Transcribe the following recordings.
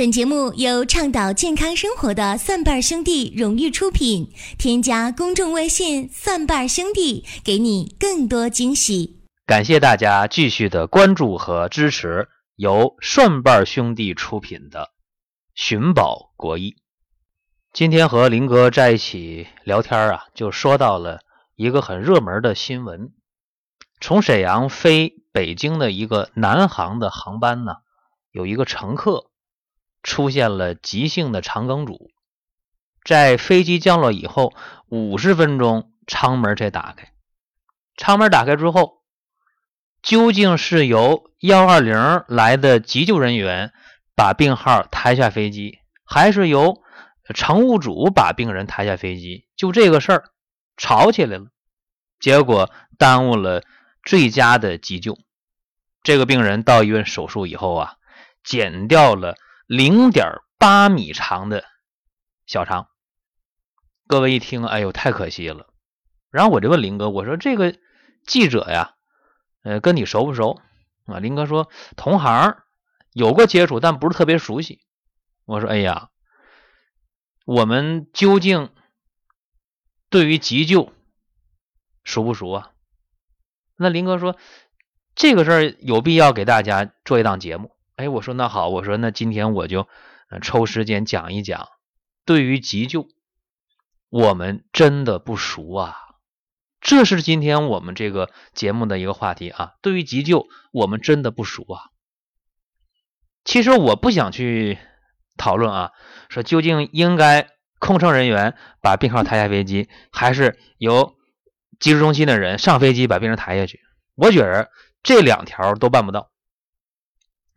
本节目由倡导健康生活的蒜瓣兄弟荣誉出品。添加公众微信“蒜瓣兄弟”，给你更多惊喜。感谢大家继续的关注和支持，由蒜瓣兄弟出品的《寻宝国医》。今天和林哥在一起聊天啊，就说到了一个很热门的新闻：从沈阳飞北京的一个南航的航班呢，有一个乘客。出现了急性的肠梗阻，在飞机降落以后五十分钟，舱门才打开。舱门打开之后，究竟是由幺二零来的急救人员把病号抬下飞机，还是由乘务组把病人抬下飞机？就这个事儿吵起来了，结果耽误了最佳的急救。这个病人到医院手术以后啊，剪掉了。零点八米长的小肠，各位一听，哎呦，太可惜了。然后我就问林哥，我说这个记者呀，呃，跟你熟不熟啊？林哥说同行，有过接触，但不是特别熟悉。我说，哎呀，我们究竟对于急救熟不熟啊？那林哥说，这个事儿有必要给大家做一档节目。哎，我说那好，我说那今天我就抽时间讲一讲，对于急救，我们真的不熟啊，这是今天我们这个节目的一个话题啊。对于急救，我们真的不熟啊。其实我不想去讨论啊，说究竟应该空乘人员把病号抬下飞机，还是由急救中心的人上飞机把病人抬下去？我觉着这两条都办不到。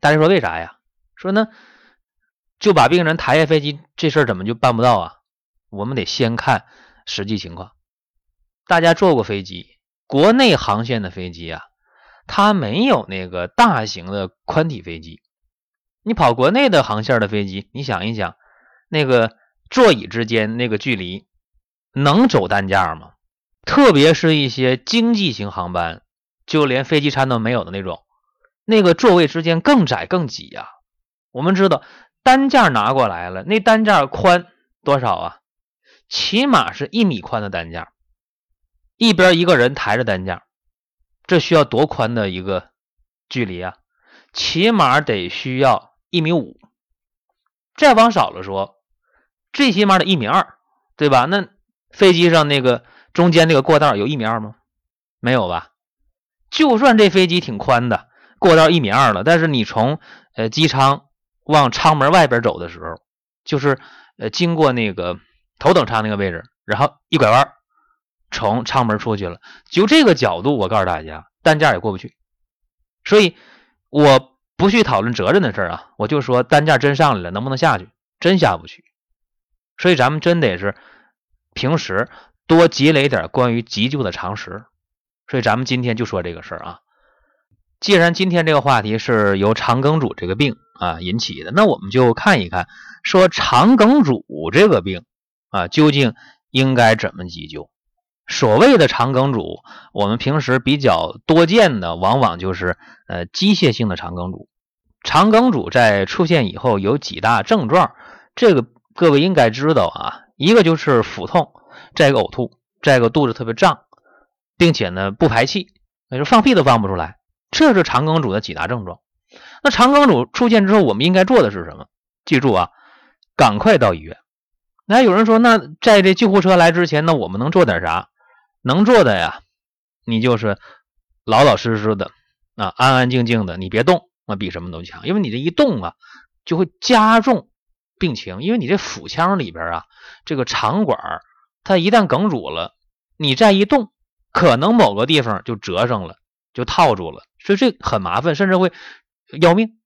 大家说为啥呀？说呢，就把病人抬下飞机，这事儿怎么就办不到啊？我们得先看实际情况。大家坐过飞机，国内航线的飞机啊，它没有那个大型的宽体飞机。你跑国内的航线的飞机，你想一想，那个座椅之间那个距离能走担架吗？特别是一些经济型航班，就连飞机餐都没有的那种。那个座位之间更窄更挤呀。我们知道担架拿过来了，那担架宽多少啊？起码是一米宽的担架，一边一个人抬着担架，这需要多宽的一个距离啊？起码得需要一米五，再往少了说，最起码得一米二，对吧？那飞机上那个中间那个过道有一米二吗？没有吧？就算这飞机挺宽的。过道一米二了，但是你从呃机舱往舱门外边走的时候，就是呃经过那个头等舱那个位置，然后一拐弯从舱门出去了，就这个角度，我告诉大家，担架也过不去。所以我不去讨论责任的事啊，我就说担架真上来了，能不能下去？真下不去。所以咱们真得是平时多积累点关于急救的常识。所以咱们今天就说这个事儿啊。既然今天这个话题是由肠梗阻这个病啊引起的，那我们就看一看，说肠梗阻这个病啊究竟应该怎么急救？所谓的肠梗阻，我们平时比较多见的，往往就是呃机械性的肠梗阻。肠梗阻在出现以后有几大症状，这个各位应该知道啊，一个就是腹痛，再一个呕吐，再一个肚子特别胀，并且呢不排气，那就放屁都放不出来。这是肠梗阻的几大症状。那肠梗阻出现之后，我们应该做的是什么？记住啊，赶快到医院。那有人说，那在这救护车来之前，那我们能做点啥？能做的呀，你就是老老实实的啊，安安静静的，你别动，那比什么都强。因为你这一动啊，就会加重病情。因为你这腹腔里边啊，这个肠管它一旦梗阻了，你再一动，可能某个地方就折上了，就套住了。所以这很麻烦，甚至会要命。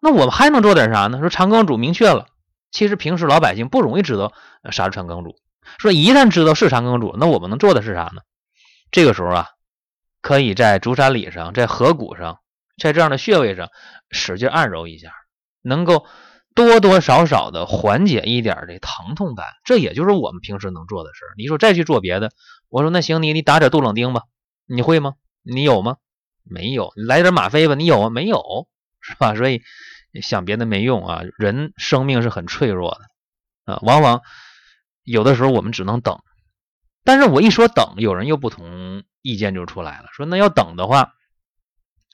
那我们还能做点啥呢？说肠梗阻明确了，其实平时老百姓不容易知道啥是肠梗阻。说一旦知道是肠梗阻，那我们能做的是啥呢？这个时候啊，可以在足三里上、在合谷上、在这样的穴位上使劲按揉一下，能够多多少少的缓解一点这疼痛感。这也就是我们平时能做的事你说再去做别的，我说那行，你你打点杜冷丁吧，你会吗？你有吗？没有，来点吗啡吧？你有吗？没有，是吧？所以想别的没用啊，人生命是很脆弱的啊，往往有的时候我们只能等。但是我一说等，有人又不同意见就出来了，说那要等的话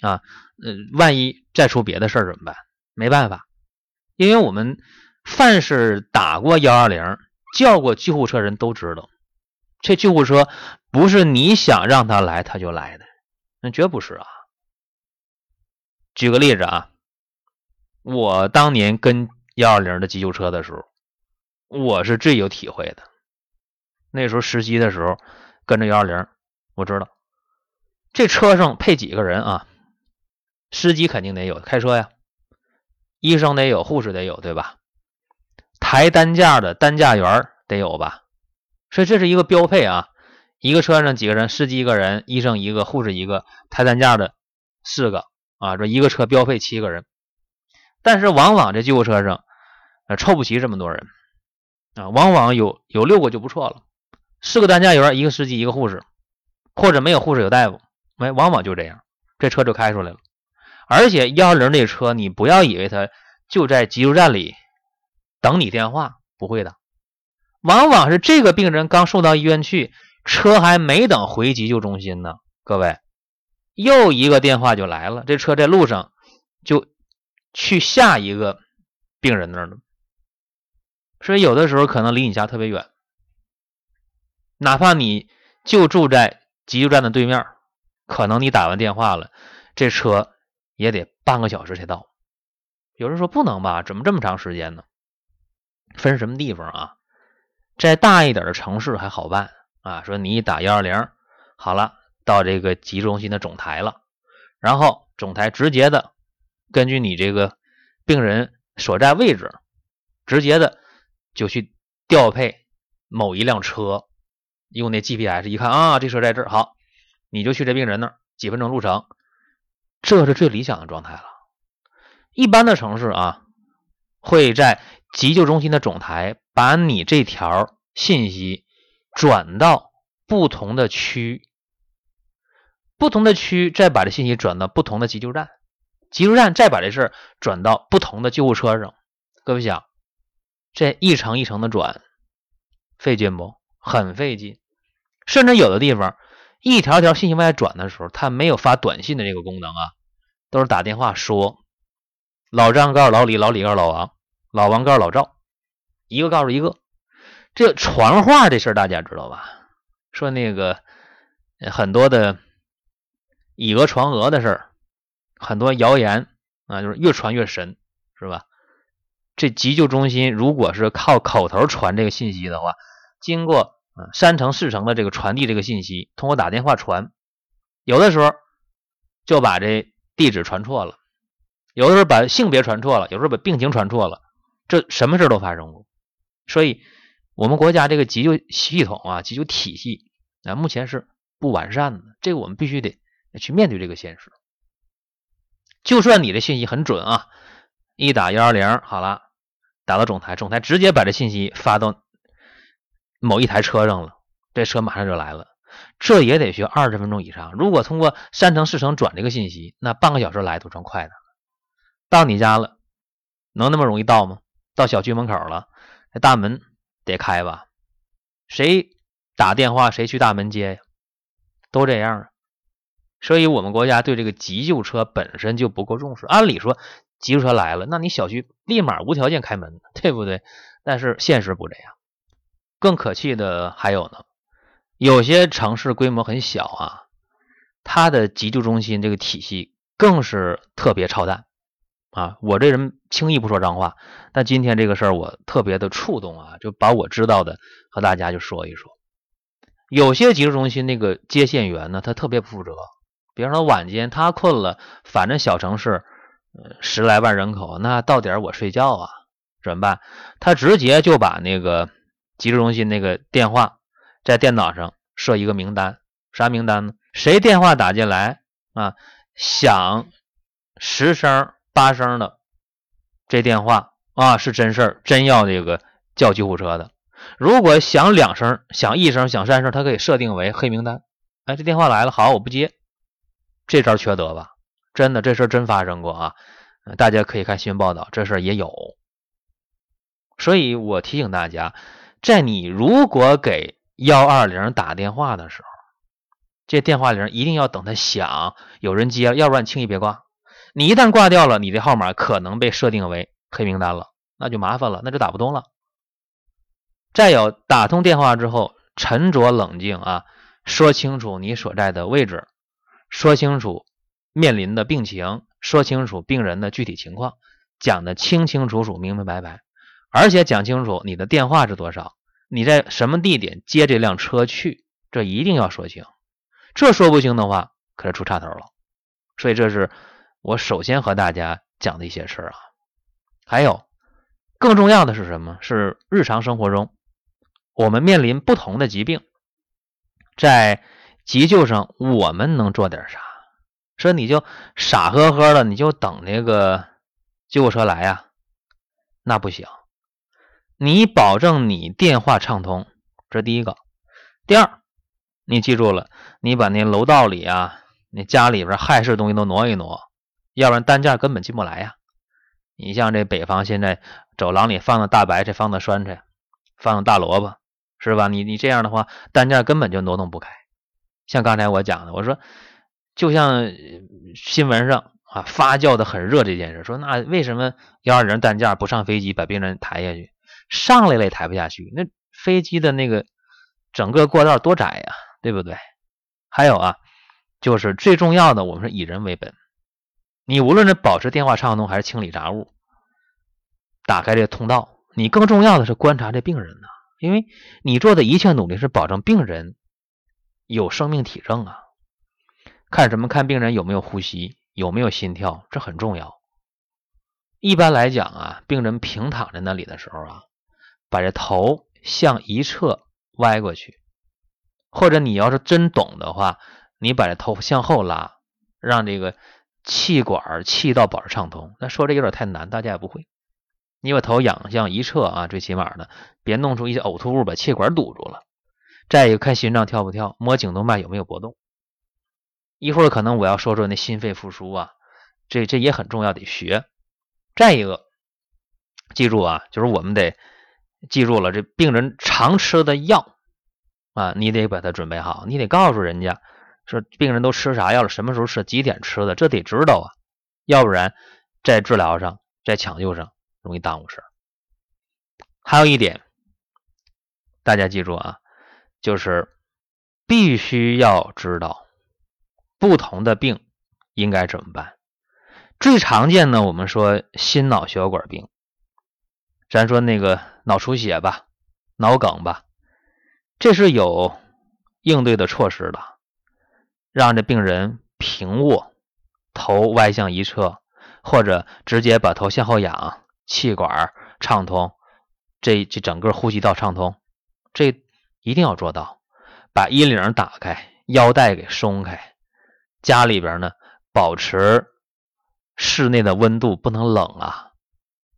啊，呃，万一再出别的事儿怎么办？没办法，因为我们凡是打过幺二零、叫过救护车人都知道，这救护车不是你想让他来他就来的，那绝不是啊。举个例子啊，我当年跟幺二零的急救车的时候，我是最有体会的。那时候实习的时候，跟着幺二零，我知道这车上配几个人啊？司机肯定得有，开车呀；医生得有，护士得有，对吧？抬担架的担架员得有吧？所以这是一个标配啊！一个车上几个人？司机一个人，医生一个，护士一个，抬担架的四个啊！这一个车标配七个人，但是往往这救护车上呃凑不齐这么多人啊，往往有有六个就不错了。四个担架员，一个司机，一个护士，或者没有护士有大夫，没，往往就这样，这车就开出来了。而且幺二零这车，你不要以为他就在急救站里等你电话，不会的，往往是这个病人刚送到医院去，车还没等回急救中心呢，各位，又一个电话就来了，这车在路上就去下一个病人那儿了。所以有的时候可能离你家特别远。哪怕你就住在急救站的对面，可能你打完电话了，这车也得半个小时才到。有人说不能吧？怎么这么长时间呢？分什么地方啊？在大一点的城市还好办啊，说你一打幺二零，好了，到这个急救中心的总台了，然后总台直接的根据你这个病人所在位置，直接的就去调配某一辆车。用那 GPS 一看啊，这车在这儿，好，你就去这病人那儿，几分钟路程，这是最理想的状态了。一般的城市啊，会在急救中心的总台把你这条信息转到不同的区，不同的区再把这信息转到不同的急救站，急救站再把这事转到不同的救护车上。各位想，这一层一层的转，费劲不？很费劲，甚至有的地方一条条信息往外转的时候，它没有发短信的这个功能啊，都是打电话说。老张告诉老李，老李告诉老王，老王告诉老赵，一个告诉一个。这传话这事儿大家知道吧？说那个很多的以讹传讹的事儿，很多谣言啊，就是越传越神，是吧？这急救中心如果是靠口头传这个信息的话，经过啊三层四层的这个传递这个信息，通过打电话传，有的时候就把这地址传错了，有的时候把性别传错了，有时候把病情传错了，这什么事都发生过。所以，我们国家这个急救系统啊，急救体系啊，目前是不完善的。这个我们必须得去面对这个现实。就算你的信息很准啊，一打幺二零好了，打到总台，总台直接把这信息发到。某一台车上了，这车马上就来了，这也得需要二十分钟以上。如果通过三层四层转这个信息，那半个小时来都算快的。到你家了，能那么容易到吗？到小区门口了，那大门得开吧？谁打电话谁去大门接呀？都这样啊。所以我们国家对这个急救车本身就不够重视。按理说急救车来了，那你小区立马无条件开门，对不对？但是现实不这样。更可气的还有呢，有些城市规模很小啊，它的急救中心这个体系更是特别操蛋啊！我这人轻易不说脏话，但今天这个事儿我特别的触动啊，就把我知道的和大家就说一说。有些急救中心那个接线员呢，他特别不负责，比方说晚间他困了，反正小城市，呃十来万人口，那到点我睡觉啊，怎么办？他直接就把那个。急救中心那个电话，在电脑上设一个名单，啥名单呢？谁电话打进来啊？响十声、八声的这电话啊，是真事儿，真要这个叫救护车的。如果响两声、响一声、响三声，它可以设定为黑名单。哎，这电话来了，好，我不接。这招缺德吧？真的，这事儿真发生过啊！大家可以看新闻报道，这事儿也有。所以我提醒大家，在你如果给幺二零打电话的时候，这电话铃一定要等它响，有人接，要不然轻易别挂。你一旦挂掉了，你的号码可能被设定为黑名单了，那就麻烦了，那就打不通了。再有，打通电话之后，沉着冷静啊，说清楚你所在的位置，说清楚面临的病情，说清楚病人的具体情况，讲的清清楚楚、明明白白，而且讲清楚你的电话是多少，你在什么地点接这辆车去，这一定要说清。这说不清的话，可是出岔头了。所以这是我首先和大家讲的一些事儿啊。还有更重要的是什么？是日常生活中我们面临不同的疾病，在急救上我们能做点啥？说你就傻呵呵的，你就等那个救护车来呀？那不行。你保证你电话畅通，这第一个。第二。你记住了，你把那楼道里啊，那家里边碍事东西都挪一挪，要不然担架根本进不来呀。你像这北方现在走廊里放的大白菜，放的酸菜，放的大萝卜，是吧？你你这样的话，担架根本就挪动不开。像刚才我讲的，我说就像新闻上啊发酵的很热这件事，说那为什么幺二零担架不上飞机把病人抬下去？上来了也抬不下去，那飞机的那个整个过道多窄呀！对不对？还有啊，就是最重要的，我们是以人为本。你无论是保持电话畅通，还是清理杂物，打开这个通道，你更重要的是观察这病人呢。因为你做的一切努力是保证病人有生命体征啊。看什么？看病人有没有呼吸，有没有心跳，这很重要。一般来讲啊，病人平躺在那里的时候啊，把这头向一侧歪过去。或者你要是真懂的话，你把这头向后拉，让这个气管气道保持畅通。那说这有点太难，大家也不会。你把头仰向一侧啊，最起码的别弄出一些呕吐物把气管堵住了。再一个，看心脏跳不跳，摸颈动脉有没有搏动。一会儿可能我要说说那心肺复苏啊，这这也很重要，得学。再一个，记住啊，就是我们得记住了，这病人常吃的药。啊，你得把它准备好，你得告诉人家说病人都吃啥药了，什么时候吃，几点吃的，这得知道啊，要不然在治疗上、在抢救上容易耽误事还有一点，大家记住啊，就是必须要知道不同的病应该怎么办。最常见的，我们说心脑血管病，咱说那个脑出血吧，脑梗吧。这是有应对的措施的，让这病人平卧，头歪向一侧，或者直接把头向后仰，气管畅通，这这整个呼吸道畅通，这一定要做到。把衣领打开，腰带给松开，家里边呢保持室内的温度不能冷啊，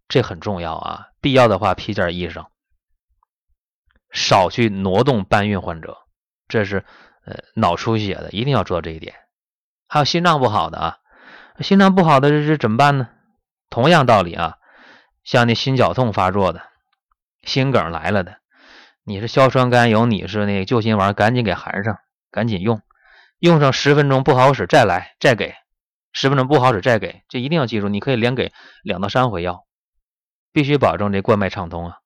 这很重要啊。必要的话披件衣裳。少去挪动搬运患者，这是呃脑出血的一定要做这一点。还有心脏不好的啊，心脏不好的这是怎么办呢？同样道理啊，像那心绞痛发作的、心梗来了的，你是硝酸甘油，你是那救心丸，赶紧给含上，赶紧用，用上十分钟不好使再来再给，十分钟不好使再给，这一定要记住，你可以连给两到三回药，必须保证这冠脉畅通啊，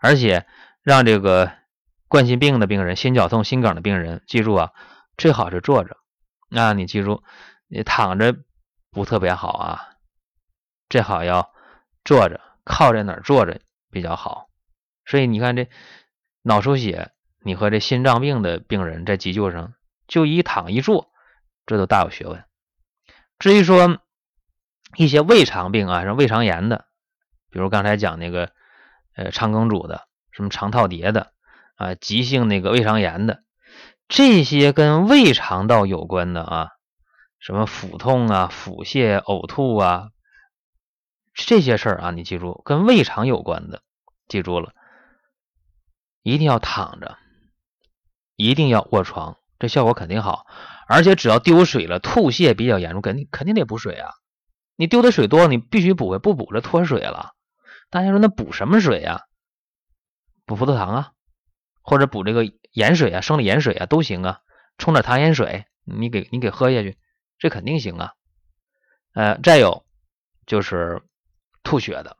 而且。让这个冠心病的病人、心绞痛、心梗的病人记住啊，最好是坐着。那你记住，你躺着不特别好啊，最好要坐着，靠在哪儿坐着比较好。所以你看这脑出血，你和这心脏病的病人在急救上就一躺一坐，这都大有学问。至于说一些胃肠病啊，像胃肠炎的，比如刚才讲那个呃肠梗阻的。什么肠套叠的啊，急性那个胃肠炎的，这些跟胃肠道有关的啊，什么腹痛啊、腹泻、呕吐啊，这些事儿啊，你记住，跟胃肠有关的，记住了，一定要躺着，一定要卧床，这效果肯定好。而且只要丢水了、吐泻比较严重，肯定肯定得补水啊。你丢的水多，你必须补，不补这脱水了。大家说那补什么水呀？补葡萄糖啊，或者补这个盐水啊，生理盐水啊都行啊，冲点糖盐水，你给你给喝下去，这肯定行啊。呃，再有就是吐血的，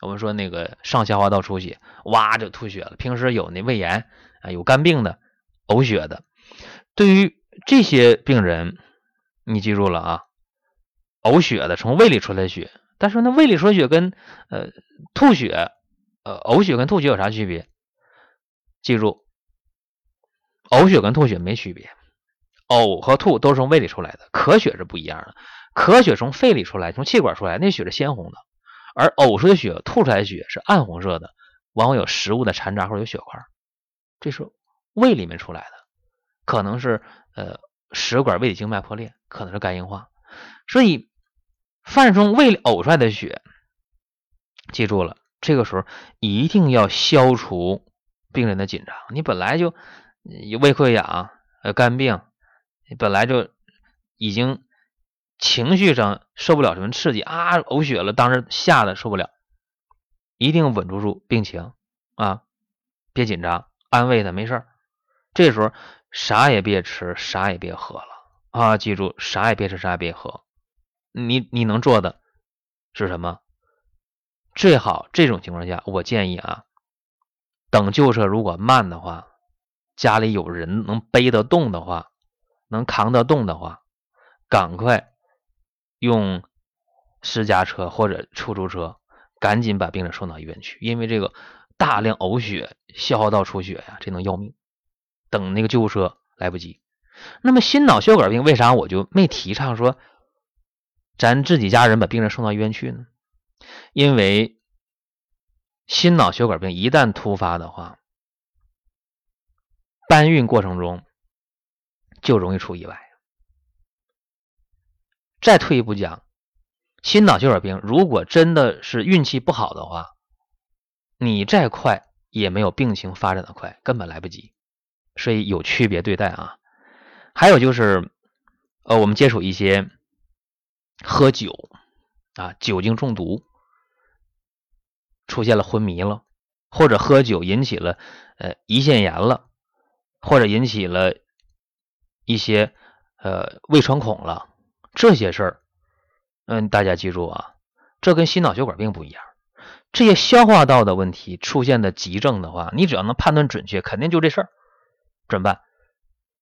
我们说那个上消化道出血，哇就吐血了。平时有那胃炎啊，有肝病的，呕血的，对于这些病人，你记住了啊。呕血的，从胃里出来血，但是那胃里出血跟呃吐血，呃呕血跟吐血有啥区别？记住，呕血跟吐血没区别，呕和吐都是从胃里出来的，咳血是不一样的，咳血从肺里出来，从气管出来，那血是鲜红的，而呕出的血、吐出来的血是暗红色的，往往有食物的残渣或者有血块，这是胃里面出来的，可能是呃食管胃里静脉破裂，可能是肝硬化。所以，饭从胃里呕出来的血，记住了，这个时候一定要消除病人的紧张。你本来就有胃溃疡、呃肝病，你本来就已经情绪上受不了什么刺激啊，呕血了，当时吓得受不了，一定稳住住病情啊，别紧张，安慰他没事儿。这时候啥也别吃，啥也别喝了啊，记住，啥也别吃，啥也别喝。你你能做的是什么？最好这种情况下，我建议啊，等救护车如果慢的话，家里有人能背得动的话，能扛得动的话，赶快用私家车或者出租车，赶紧把病人送到医院去。因为这个大量呕血、消化道出血呀，这能要命。等那个救护车来不及。那么心脑血管病为啥我就没提倡说？咱自己家人把病人送到医院去呢，因为心脑血管病一旦突发的话，搬运过程中就容易出意外。再退一步讲，心脑血管病如果真的是运气不好的话，你再快也没有病情发展的快，根本来不及。所以有区别对待啊。还有就是，呃，我们接触一些。喝酒啊，酒精中毒，出现了昏迷了，或者喝酒引起了呃胰腺炎了，或者引起了一些呃胃穿孔了，这些事儿，嗯，大家记住啊，这跟心脑血管病不一样。这些消化道的问题出现的急症的话，你只要能判断准确，肯定就这事儿，怎么办？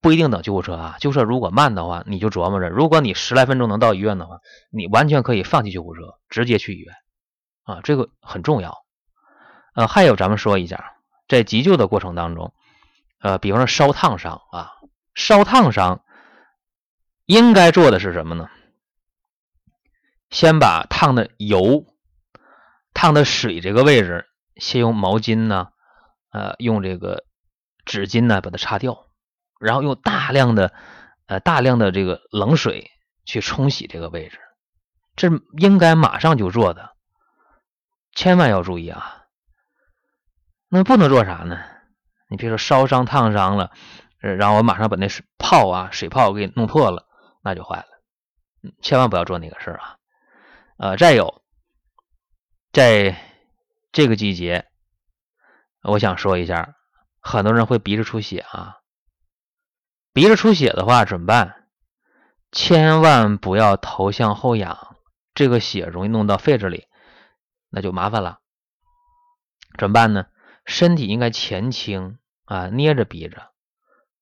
不一定等救护车啊，救护车如果慢的话，你就琢磨着，如果你十来分钟能到医院的话，你完全可以放弃救护车，直接去医院啊，这个很重要。呃，还有咱们说一下，在急救的过程当中，呃，比方说烧烫伤啊，烧烫伤应该做的是什么呢？先把烫的油、烫的水这个位置，先用毛巾呢，呃，用这个纸巾呢把它擦掉。然后用大量的呃大量的这个冷水去冲洗这个位置，这应该马上就做的，千万要注意啊。那不能做啥呢？你比如说烧伤烫伤了，然后我马上把那水泡啊水泡给弄破了，那就坏了。千万不要做那个事儿啊。呃，再有，在这个季节，我想说一下，很多人会鼻子出血啊。鼻子出血的话怎么办？千万不要头向后仰，这个血容易弄到肺子里，那就麻烦了。怎么办呢？身体应该前倾啊，捏着鼻子，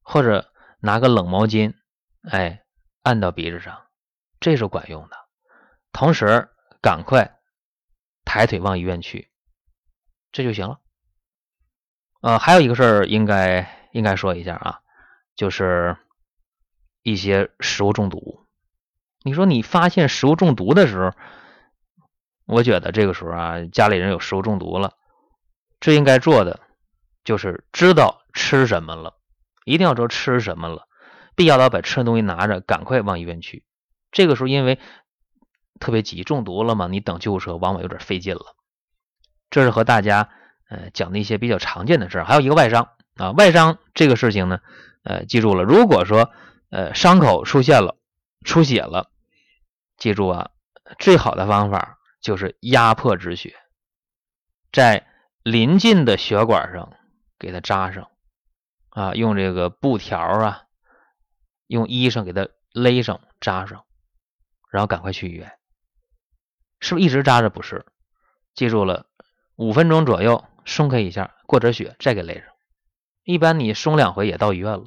或者拿个冷毛巾，哎，按到鼻子上，这是管用的。同时，赶快抬腿往医院去，这就行了。呃，还有一个事儿应该应该说一下啊。就是一些食物中毒，你说你发现食物中毒的时候，我觉得这个时候啊，家里人有食物中毒了，最应该做的就是知道吃什么了，一定要知道吃什么了，必要的把吃的东西拿着，赶快往医院去。这个时候因为特别急，中毒了嘛，你等救护车往往有点费劲了。这是和大家呃讲的一些比较常见的事儿，还有一个外伤啊，外伤这个事情呢。呃，记住了，如果说呃伤口出现了出血了，记住啊，最好的方法就是压迫止血，在临近的血管上给它扎上，啊，用这个布条啊，用衣裳给它勒上扎上，然后赶快去医院。是不是一直扎着？不是，记住了，五分钟左右松开一下，过点血再给勒上。一般你松两回也到医院了，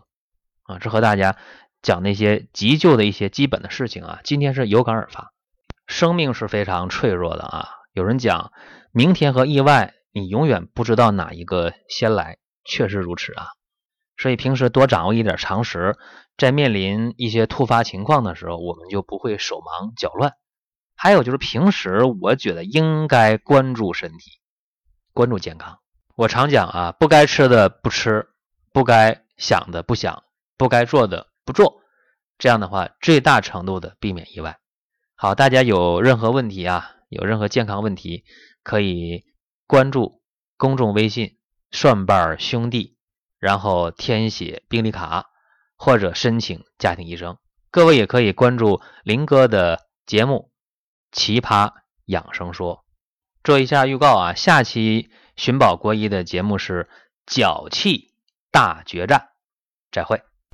啊，这和大家讲那些急救的一些基本的事情啊。今天是有感而发，生命是非常脆弱的啊。有人讲，明天和意外，你永远不知道哪一个先来，确实如此啊。所以平时多掌握一点常识，在面临一些突发情况的时候，我们就不会手忙脚乱。还有就是平时我觉得应该关注身体，关注健康。我常讲啊，不该吃的不吃，不该想的不想，不该做的不做，这样的话最大程度的避免意外。好，大家有任何问题啊，有任何健康问题，可以关注公众微信“蒜瓣兄弟”，然后填写病历卡或者申请家庭医生。各位也可以关注林哥的节目《奇葩养生说》。做一下预告啊，下期。寻宝国医的节目是脚气大决战，再会。